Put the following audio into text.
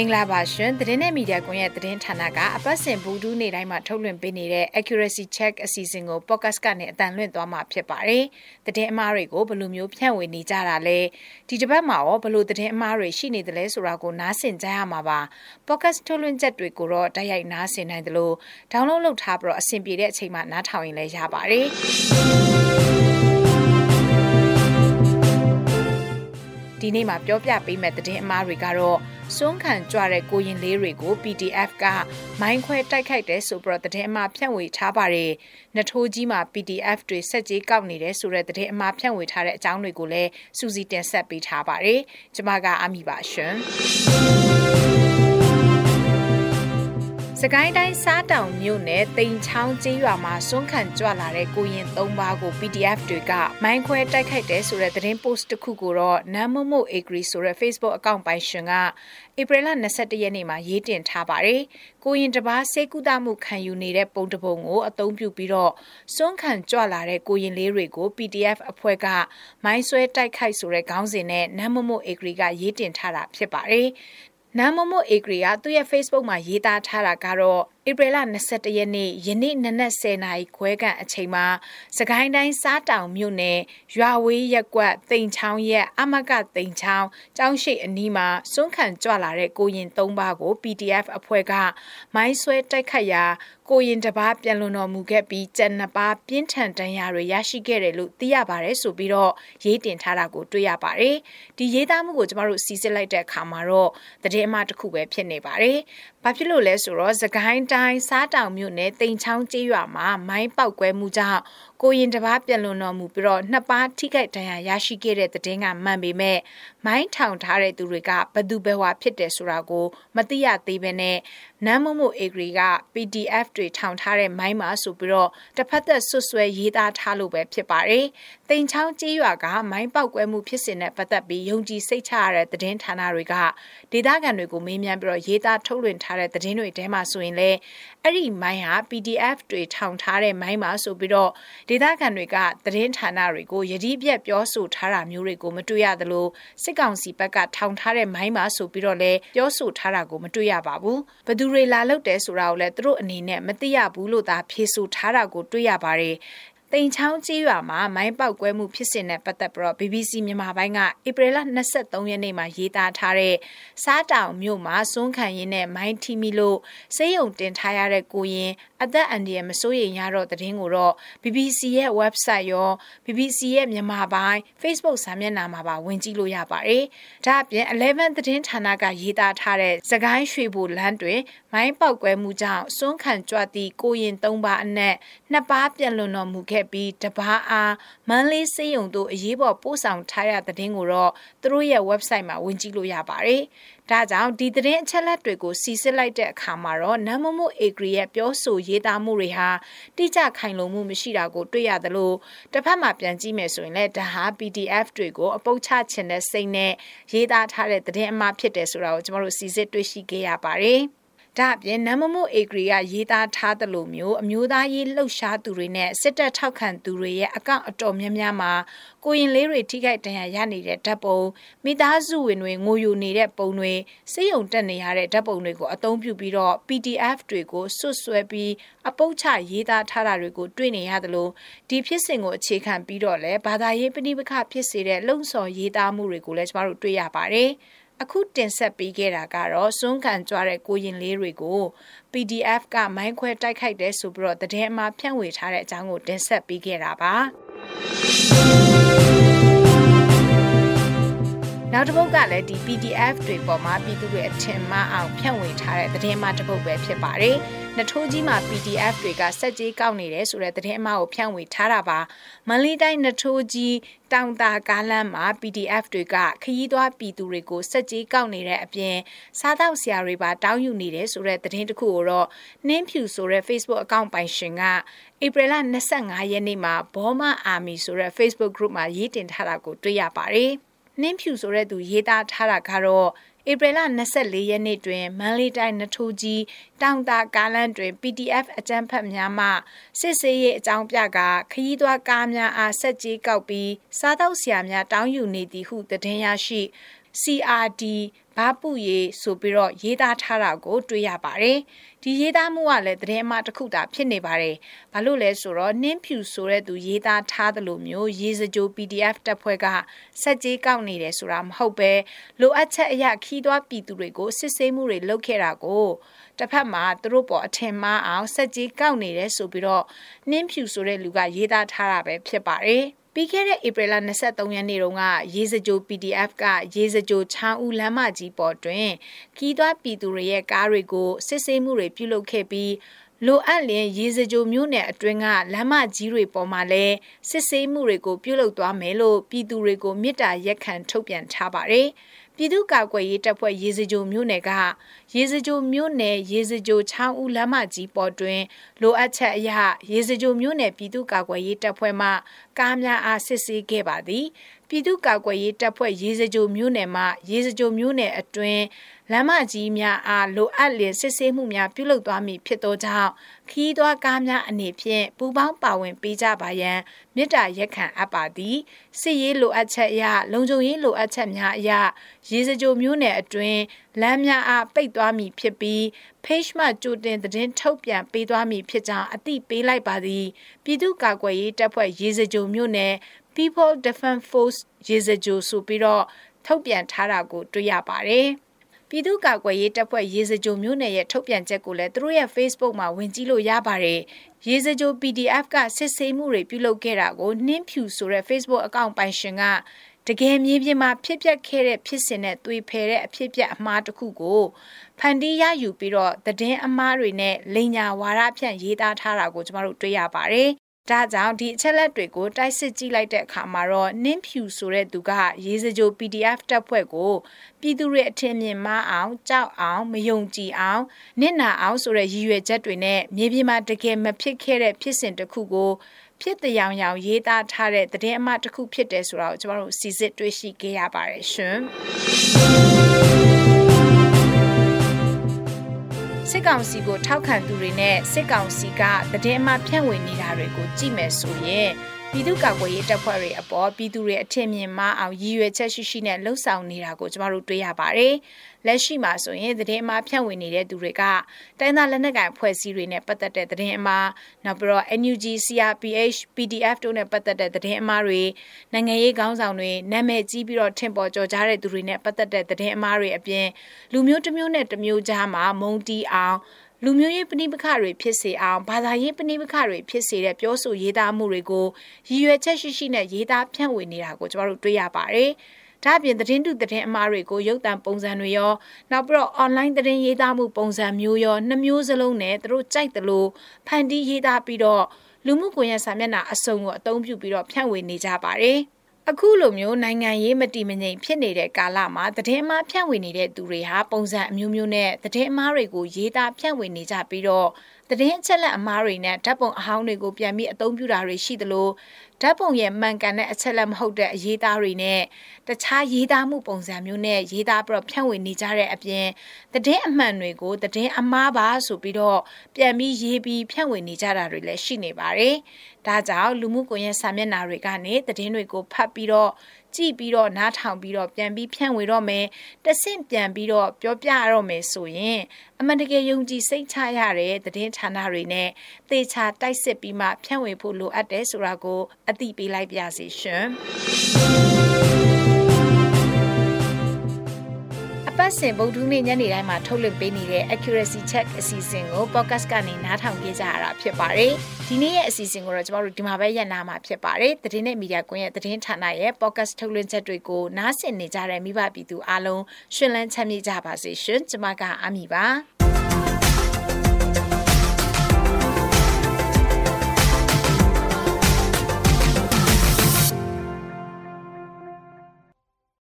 မင်္ဂလာပါရှင်သတင်းနဲ့မီဒီယာကွန်ရဲ့သတင်းဌာနကအပတ်စဉ်ဘူဒူးနေ့တိုင်းမှာထုတ်လွှင့်ပေးနေတဲ့ accuracy check အစီအစဉ်ကို podcast ကနေအတန်လွှင့်သွားမှာဖြစ်ပါတယ်သတင်းအမှားတွေကိုဘယ်လိုမျိုးဖြန့်ဝေနေကြတာလဲဒီတစ်ပတ်မှာရောဘယ်လိုသတင်းအမှားတွေရှိနေသလဲဆိုတာကိုနားဆင်ကြရမှာပါ podcast ထုတ်လွှင့်ချက်တွေကိုတော့တိုက်ရိုက်နားဆင်နိုင်တယ်လို့ download လုပ်ထားပြီးတော့အဆင်ပြေတဲ့အချိန်မှာနားထောင်ရင်လည်းရပါတယ် ဒီနေ့မှာပြောပြပေးမယ့်သတင်းအမှားတွေကတော့စွန်းခံကြွတဲ့ကိုရင်လေးတွေကို PDF ကမိုင်းခွဲတိုက်ခိုက်တဲ့ဆိုပြီးတော့သတင်းအမှားဖြန့်ဝေထားပါတယ်။နထိုးကြီးမှာ PDF တွေစက်ကြီးကောက်နေတဲ့ဆိုတဲ့သတင်းအမှားဖြန့်ဝေထားတဲ့အကြောင်းတွေကိုလည်းစူးစီးတင်ဆက်ပေးထားပါတယ်။ကျွန်မကအမိပါရှင်။စ ကိုင်းတိုင်းစားတောင်မြို့နယ်တိန်ချောင်းကျေးရွာမှာစွန့်ခံကြွလာတဲ့ကိုရင်၃ပါးကို PDF တွေကမိုင်းခွဲတိုက်ခိုက်တဲ့ဆိုတဲ့သတင်း post တစ်ခုကိုတော့နမ်မမို့ agree ဆိုတဲ့ Facebook အကောင့်ပိုင်ရှင်ကဧပြီလ22ရက်နေ့မှာရေးတင်ထားပါတယ်။ကိုရင်တပားစေကုသမှုခံယူနေတဲ့ပုံတပုံကိုအသုံးပြုပြီးတော့စွန့်ခံကြွလာတဲ့ကိုရင်လေးတွေကို PDF အဖွဲ့ကမိုင်းဆွဲတိုက်ခိုက်ဆိုတဲ့ခေါင်းစဉ်နဲ့နမ်မမို့ agree ကရေးတင်ထားတာဖြစ်ပါတယ်။ နမ်မမို့အေဂရီကသူ့ရဲ့ Facebook မှာရေးသားထားတာကတော့ဧပြီလ22ရက်နေ့ယနေ့နနက်10:00နာရီခွဲကန်အချိန်မှာစကိုင်းတိုင်းစားတောင်မြို့နယ်ရွာဝေးရက်ကွက်တိန်ချောင်းရက်အမကတိန်ချောင်းကျောင်းရှိအနီးမှာစွန့်ခံကြွလာတဲ့ကိုရင်၃ပါးကို PDF အဖွဲ့ကမိုင်းဆွဲတိုက်ခတ်ရာကိုရင်တပားပြန်လွန်တော်မူခဲ့ပြီးကြံနှစ်ပါးပြင်းထန်ဒဏ်ရာတွေရရှိခဲ့တယ်လို့သိရပါတယ်ဆိုပြီးတော့ရေးတင်ထားတာကိုတွေ့ရပါတယ်ဒီရေးသားမှုကိုကျမတို့စီစစ်လိုက်တဲ့အခါမှာတော့တည်င်းအမှတစ်ခုပဲဖြစ်နေပါတယ်ဘာဖြစ်လို့လဲဆိုတော့သခိုင်းတိုင်းစားတောင်မြို့နယ်တိန်ချောင်းကျေးရွာမှာမိုင်းပောက်ကွဲမှုကြောင့် ကိုရင်တစ်ပါးပြန်လွန်တော်မူပြီးတော့နှစ်ပါးထိခိုက်ဒဏ်ရာရရှိခဲ့တဲ့တဲ့တင်ကမှန်ပေမဲ့မိုင်းထောင်ထားတဲ့သူတွေကဘသူဘဝဖြစ်တယ်ဆိုတာကိုမသိရသေးဘဲနဲ့နမ်မမို့အေဂရီက PDF တွေထောင်ထားတဲ့မိုင်းမှာဆိုပြီးတော့တစ်ဖက်သက်ဆွဆွဲရေးသားထားလို့ပဲဖြစ်ပါတယ်။တိန်ချောင်းကျေးရွာကမိုင်းပောက်ကွဲမှုဖြစ်စဉ်နဲ့ပတ်သက်ပြီးယုံကြည်စိတ်ချရတဲ့သတင်းဌာနတွေကဒေသခံတွေကိုမေးမြန်းပြီးတော့ရေးသားထုတ်လွှင့်ထားတဲ့သတင်းတွေထဲမှာဆိုရင်လည်းအဲ့ဒီမိုင်းဟာ PDF တွေထောင်ထားတဲ့မိုင်းမှာဆိုပြီးတော့ဒေသခံတွေကသတင်းဌာနတွေကိုယတိပြက်ပြောဆိုထားတာမျိုးတွေကိုမတွေ့ရသလိုစစ်ကောင်စီဘက်ကထောင်ထားတဲ့မိုင်းမှာဆိုပြီးတော့လည်းပြောဆိုထားတာကိုမတွေ့ရပါဘူးဘသူတွေလာလုပ်တယ်ဆိုတာကိုလည်းသူတို့အနေနဲ့မသိရဘူးလို့သာဖြေဆိုထားတာကိုတွေ့ရပါတယ် တိန်ချောင်းကျေးရွာမှာမိုင်းပေါက်ကွဲမှုဖြစ်စဉ်နဲ့ပတ်သက်ပြီးတော့ BBC မြန်မာပိုင်းကဧပြီလ23ရက်နေ့မှာရေးသားထားတဲ့စားတောင်မြို့မှာစွန့်ခံရင်းနဲ့မိုင်းထိမိလို့စေးရုံတင်ထားရတဲ့ကိုရင်အသက်အန္တရာယ်မစိုးရိမ်ရတော့တဲ့တင်ကိုတော့ BBC ရဲ့ website ရော BBC ရဲ့မြန်မာပိုင်း Facebook စာမျက်နှာမှာပါဝင်ကြည့်လို့ရပါတယ်။ဒါအပြင်11သတင်းဌာနကရေးသားထားတဲ့စကိုင်းရွှေဘိုလမ်းတွင်မိုင်းပေါက်ကွဲမှုကြောင့်စွန့်ခံကြွသည့်ကိုရင်၃ပါးအနက်နှစ်ပါးပြန်လွန်တော်မူခဲ့ပြီးတပားအားမန်းလေးစေးရုံတို့အရေးပေါ်ပို့ဆောင်ထားရတဲ့တင်ကိုတော့သူတို့ရဲ့ website မှာဝင်ကြည့်လို့ရပါတယ်။ဒါကြောင့်ဒီသတင်းအချက်လက်တွေကိုစီစစ်လိုက်တဲ့အခါမှာတော့နမ်မမို့အေဂရီရဲ့ပြောဆိုရေးသားမှုတွေဟာတိကျခိုင်လုံမှုမရှိတာကိုတွေ့ရသလိုတစ်ဖက်မှာပြန်ကြည့်မယ်ဆိုရင်လည်းဒါဟာ PDF တွေကိုအပုတ်ချခြင်းတဲ့စိတ်နဲ့ရေးသားထားတဲ့သတင်းအမှားဖြစ်တယ်ဆိုတာကိုကျွန်တော်တို့စီစစ်တွေ့ရှိခဲ့ရပါတယ်။ ဒါအပြင်နမ်မမို့အေဂရီကရေးသားထားသလိုမျိုးအမျိုးသားရေးလှုပ်ရှားသူတွေနဲ့စစ်တပ်ထောက်ခံသူတွေရဲ့အကောင့်အတော်များများမှာကိုရင်လေးတွေထိခိုက်ဒဏ်ရာရနေတဲ့ဓာတ်ပုံမိသားစုဝင်တွေငိုယိုနေတဲ့ပုံတွေစိတ်ယုံတက်နေရတဲ့ဓာတ်ပုံတွေကိုအသုံးပြုပြီးတော့ PDF တွေကိုဆွတ်ဆွဲပြီးအပုတ်ချရေးသားထားတာတွေကိုတွေ့နေရသလိုဒီဖြစ်စဉ်ကိုအခြေခံပြီးတော့လည်းဘာသာရေးပဋိပက္ခဖြစ်စေတဲ့လုံဆော်ရေးသားမှုတွေကိုလည်းကျမတို့တွေ့ရပါတယ်။ အခုတင်ဆက်ပေးခဲ့တာကတော့စွန်းကန်ကြွတဲ့ကိုရင်လေးတွေကို PDF ကမိုင်းခွဲတိုက်ခိုက်တဲ့ဆိုပြီးတော့တည်င်းအမှာဖြန့်ဝေထားတဲ့အကြောင်းကိုတင်ဆက်ပေးခဲ့တာပါ နောက်တစ်ပုတ်ကလည်းဒီ PDF တွေပေါ်မှာပြည်သူတွေအထင်မှားအောင်ဖြန့်ဝေထားတဲ့သတင်းမှတစ်ပုတ်ပဲဖြစ်ပါတယ်။နထိုးကြီးမှာ PDF တွေကစက်ကြီးကောက်နေတယ်ဆိုတဲ့သတင်းအမှားကိုဖြန့်ဝေထားတာပါ။မန္တလေးတိုင်းနထိုးကြီးတောင်တာကားလမ်းမှာ PDF တွေကခရီးသွားပြည်သူတွေကိုစက်ကြီးကောက်နေတဲ့အပြင်စားတောက်ဆရာတွေပါတောင်းယူနေတယ်ဆိုတဲ့သတင်းတစ်ခုကိုတော့နင်းဖြူဆိုတဲ့ Facebook အကောင့်ပိုင်ရှင်ကဧပြီလ25ရက်နေ့မှာဘောမအာမီဆိုတဲ့ Facebook group မှာရေးတင်ထားတာကိုတွေ့ရပါတယ်။ နှင်းဖြူဆိုတဲ့သူရေးသားထားတာကတော့ဧပြီလ24ရက်နေ့တွင်မန္တလေးတိုင်းနထိုးကြီးတောင်တာကားလမ်းတွင် PDF အကြမ်းဖက်များမှစစ်ဆေးရေးအကြောင်းပြကခရီးသွားကားများအားဆက်ကြီးကောက်ပြီးစားတောက်ဆရာများတောင်းယူနေသည်ဟုသတင်းရရှိ CRD ဘာပုရေဆိုပြီးတော့ရေးသားထားတာကို တွေ့ရပါတယ်။ဒီရေးသားမှုကလည်းသတင်းအမှားတစ်ခုသာဖြစ်နေပါတယ်။ဘာလို့လဲဆိုတော့နင်းဖြူဆိုတဲ့သူရေးသားထားသလိုမျိုးရေးစကြို PDF တက်ဖွဲ့ကစက်ကြီးကောက်နေတယ်ဆိုတာမဟုတ်ပဲလိုအပ်ချက်အရခီးသွွားပြည်သူတွေကိုစစ်ဆေးမှုတွေလုပ်ခဲ့တာကိုတစ်ဖက်မှာသူတို့ပေါ်အထင်မှားအောင်စက်ကြီးကောက်နေတယ်ဆိုပြီးတော့နင်းဖြူဆိုတဲ့လူကရေးသားထားတာပဲဖြစ်ပါတယ်။ပြီးခဲ့တဲ့ဧပြီလ23ရက်နေ့တုန်းကရေစကြို PDF ကရေစကြိုချောင်းဦးလမ်းမကြီးပေါ်တွင်ခီးသွွားပြည်သူတွေရဲ့ကားတွေကိုစစ်ဆေးမှုတွေပြုလုပ်ခဲ့ပြီးလိုအပ်လျင်ရေစကြိုမျိုးနယ်အတွင်းကလမ်းမကြီးတွေပေါ်မှာလဲစစ်ဆေးမှုတွေကိုပြုလုပ်သွားမယ်လို့ပြည်သူတွေကိုမေတ္တာရက်ခံထုတ်ပြန်ထားပါတယ်။ ပြည်သူ့ကာကွယ်ရေးတပ်ဖွဲ့ရေစကြိုမြို့နယ်ကရေစကြိုမြို့နယ်ရေစကြိုချောင်းဦးလမ်းမကြီးပေါ်တွင်လိုအပ်ချက်အရရေစကြိုမြို့နယ်ပြည်သူ့ကာကွယ်ရေးတပ်ဖွဲ့မှကားများအားစစ်ဆေးခဲ့ပါသည်ပြည်သူ့ကာကွယ်ရေးတပ်ဖွဲ့ရေစကြိုမြို့နယ်မှရေစကြိုမြို့နယ်အတွင်း လမ်းမကြီးများအားလိုအပ်လျင်စစ်ဆေးမှုများပြုလုပ်သွားမည်ဖြစ်သောကြောင့်ခီးသွွားကားများအနေဖြင့်ပူပေါင်းပါဝင်ပေးကြပါရန်မေတ္တာရက်ခံအပ်ပါသည်စစ်ရေးလိုအပ်ချက်အရလုံခြုံရေးလိုအပ်ချက်များအရရေစကြိုမျိုးနယ်အတွင်းလမ်းများအားပိတ်သွားမည်ဖြစ်ပြီး page မှကြိုတင်သတင်းထုတ်ပြန်ပေးသွားမည်ဖြစ်ကြောင်းအသိပေးလိုက်ပါသည်ပြည်သူ့ကာကွယ်ရေးတပ်ဖွဲ့ရေစကြိုမျိုးနယ် People Defense Force ရေစကြိုဆိုပြီးတော့ထုတ်ပြန်ထားတာကိုတွေ့ရပါတယ်။ ပြည်သူ့ကာကွယ်ရေးတပ်ဖွဲ့ရေစကြိုမျိုးနယ်ရဲ့ထုတ်ပြန်ချက်ကိုလည်းသူတို့ရဲ့ Facebook မှာဝင်ကြည့်လို့ရပါတယ်။ရေစကြို PDF ကစစ်ဆေးမှုတွေပြုလုပ်ခဲ့တာကိုနှင်းဖြူဆိုတဲ့ Facebook အကောင့်ပိုင်ရှင်ကတကယ်မြေပြင်မှာဖြစ်ပျက်ခဲ့တဲ့ဖြစ်စဉ်နဲ့သွေဖယ်တဲ့အဖြစ်ပြက်အမှားတစ်ခုကိုဖန်တီးရယူပြီးတော့သတင်းအမှားတွေနဲ့လိန်ညာဝါဒဖြန့်ရေးသားထားတာကိုကျမတို့တွေ့ရပါတယ် ဒါကြောင့်ဒီအချက်လက်တွေကိုတိုက်စစ်ကြည့်လိုက်တဲ့အခါမှာတော့နင်းဖြူဆိုတဲ့သူကရေစကြို PDF တပ်ဖွဲ့ကိုပြည်သူတွေအထင်မြင်မှားအောင်ကြောက်အောင်မယုံကြည်အောင်နစ်နာအောင်ဆိုတဲ့ရည်ရွယ်ချက်တွေနဲ့မြေပြင်မှာတကယ်မဖြစ်ခဲ့တဲ့ဖြစ်စဉ်တစ်ခုကိုဖြစ်တဲ့ရောင်ရောင်ရေးသားထားတဲ့သတင်းအမှတ်တစ်ခုဖြစ်တယ်ဆိုတာကိုကျွန်တော်တို့စီစစ်တွေ့ရှိခဲ့ရပါတယ်ရှင် စစ်ကောင်စီကိုထောက်ခံသူတွေနဲ့စစ်ကောင်စီကတည်င်းအမှဖြန့်ဝေနေတာတွေကိုကြည့်မယ်ဆိုရင် ပြည်သူ့ကာကွယ်ရေးတပ်ဖွဲ့တွေအပေါ်ပြည်သူတွေအထင်မြင်မှားအောင်ရည်ရွယ်ချက်ရှိရှိနဲ့လှုပ်ဆောင်နေတာကိုကျမတို့တွေ့ရပါတယ်။လက်ရှိမှာဆိုရင်သတင်းအမှားဖြန့်ဝေနေတဲ့သူတွေကတိုင်းသားလက်နက်ကိုင်ဖွဲ့စည်းတွေနဲ့ပတ်သက်တဲ့သတင်းအမှားနောက်ပြီးတော့ NUG CRPH PDF တို့နဲ့ပတ်သက်တဲ့သတင်းအမှားတွေနိုင်ငံရေးခေါင်းဆောင်တွေနာမည်ကြီးပြီးတော့ထင်ပေါ်ကျော်ကြားတဲ့သူတွေနဲ့ပတ်သက်တဲ့သတင်းအမှားတွေအပြင်လူမျိုးတစ်မျိုးနဲ့တစ်မျိုးကြားမှာမုံတီးအောင် လူမျိုးရေးပဋိပက္ခတွေဖြစ်စေအောင်ဘာသာရေးပဋိပက္ခတွေဖြစ်စေတဲ့ပြောဆိုရေးသားမှုတွေကိုရည်ရွယ်ချက်ရှိရှိနဲ့ရေးသားဖြန့်ဝေနေတာကိုကျွန်တော်တို့တွေ့ရပါတယ်။ဒါ့အပြင်သတင်းတုသတင်းအမှားတွေကိုရုပ်သံပုံစံတွေရောနောက်ပြီးတော့ online သတင်းရေးသားမှုပုံစံမျိုးရောနှမျိုးစလုံးနဲ့သူတို့ကြိုက်တယ်လို့ဖန်တီးရေးသားပြီးတော့လူမှုကွန်ရက်စာမျက်နှာအစုံကိုအသုံးပြုပြီးတော့ဖြန့်ဝေနေကြပါတယ်။ အခုလိုမျိုးနိုင်ငံရေးမတည်မငြိမ်ဖြစ်နေတဲ့ကာလမှာသတင်းအမှားဖြန့်ဝေနေတဲ့သူတွေဟာပုံစံအမျိုးမျိုးနဲ့သတင်းအမှားတွေကိုရေးသားဖြန့်ဝေနေကြပြီးတော့သတင်းအချက်လက်အမှားတွေနဲ့ဓာတ်ပုံအဟောင်းတွေကိုပြန်ပြီးအသုံးပြုတာတွေရှိသလို ဓာတ်ပုံရဲ့မှန်ကန်တဲ့အချက်လက်မဟုတ်တဲ့အရေးသားတွေနဲ့တခြားရေးသားမှုပုံစံမျိုးနဲ့ရေးသားပြီးတော့ဖြန့်ဝေနေကြတဲ့အပြင်သတင်းအမှန်တွေကိုသတင်းအမှားပါဆိုပြီးတော့ပြန်ပြီးရေးပြီးဖြန့်ဝေနေကြတာတွေလည်းရှိနေပါတယ်။ဒါကြောင့်လူမှုကွန်ရက်စာမျက်နှာတွေကနေသတင်းတွေကိုဖတ်ပြီးတော့ ကြည့်ပြီးတော့နားထောင်ပြီးတော့ပြန်ပြီးဖြန့်ဝေတော့မယ်တဆင့်ပြန်ပြီးတော့ပြောပြရတော့မယ်ဆိုရင်အမှန်တကယ်ယုံကြည်စိတ်ချရတဲ့သတင်းဌာနတွေနဲ့သေချာတိုက်စစ်ပြီးမှဖြန့်ဝေဖို့လိုအပ်တယ်ဆိုတာကိုအသိပေးလိုက်ပါစီရှင် ပတ်စဉ်ဗုဒ္ဓနေ့ညနေတိုင်းမှာထုတ်လွှင့်ပေးနေတဲ့ accuracy check အစီအစဉ်ကို podcast ကနေနားထောင်ကြကြရတာဖြစ်ပါတယ်။ဒီနေ့ရဲ့အစီအစဉ်ကိုတော့ကျွန်တော်တို့ဒီမှာပဲရပ်နာမှာဖြစ်ပါတယ်။သတင်းနဲ့မီဒီယာကွန်ရဲ့သတင်းဌာနရဲ့ podcast ထုတ်လွှင့်ချက်တွေကိုနားဆင်နေကြတဲ့မိဘပြည်သူအားလုံးရှင်လန်းချမ်းမြေ့ကြပါစေရှင်။ကျွန်မကအမီပါ။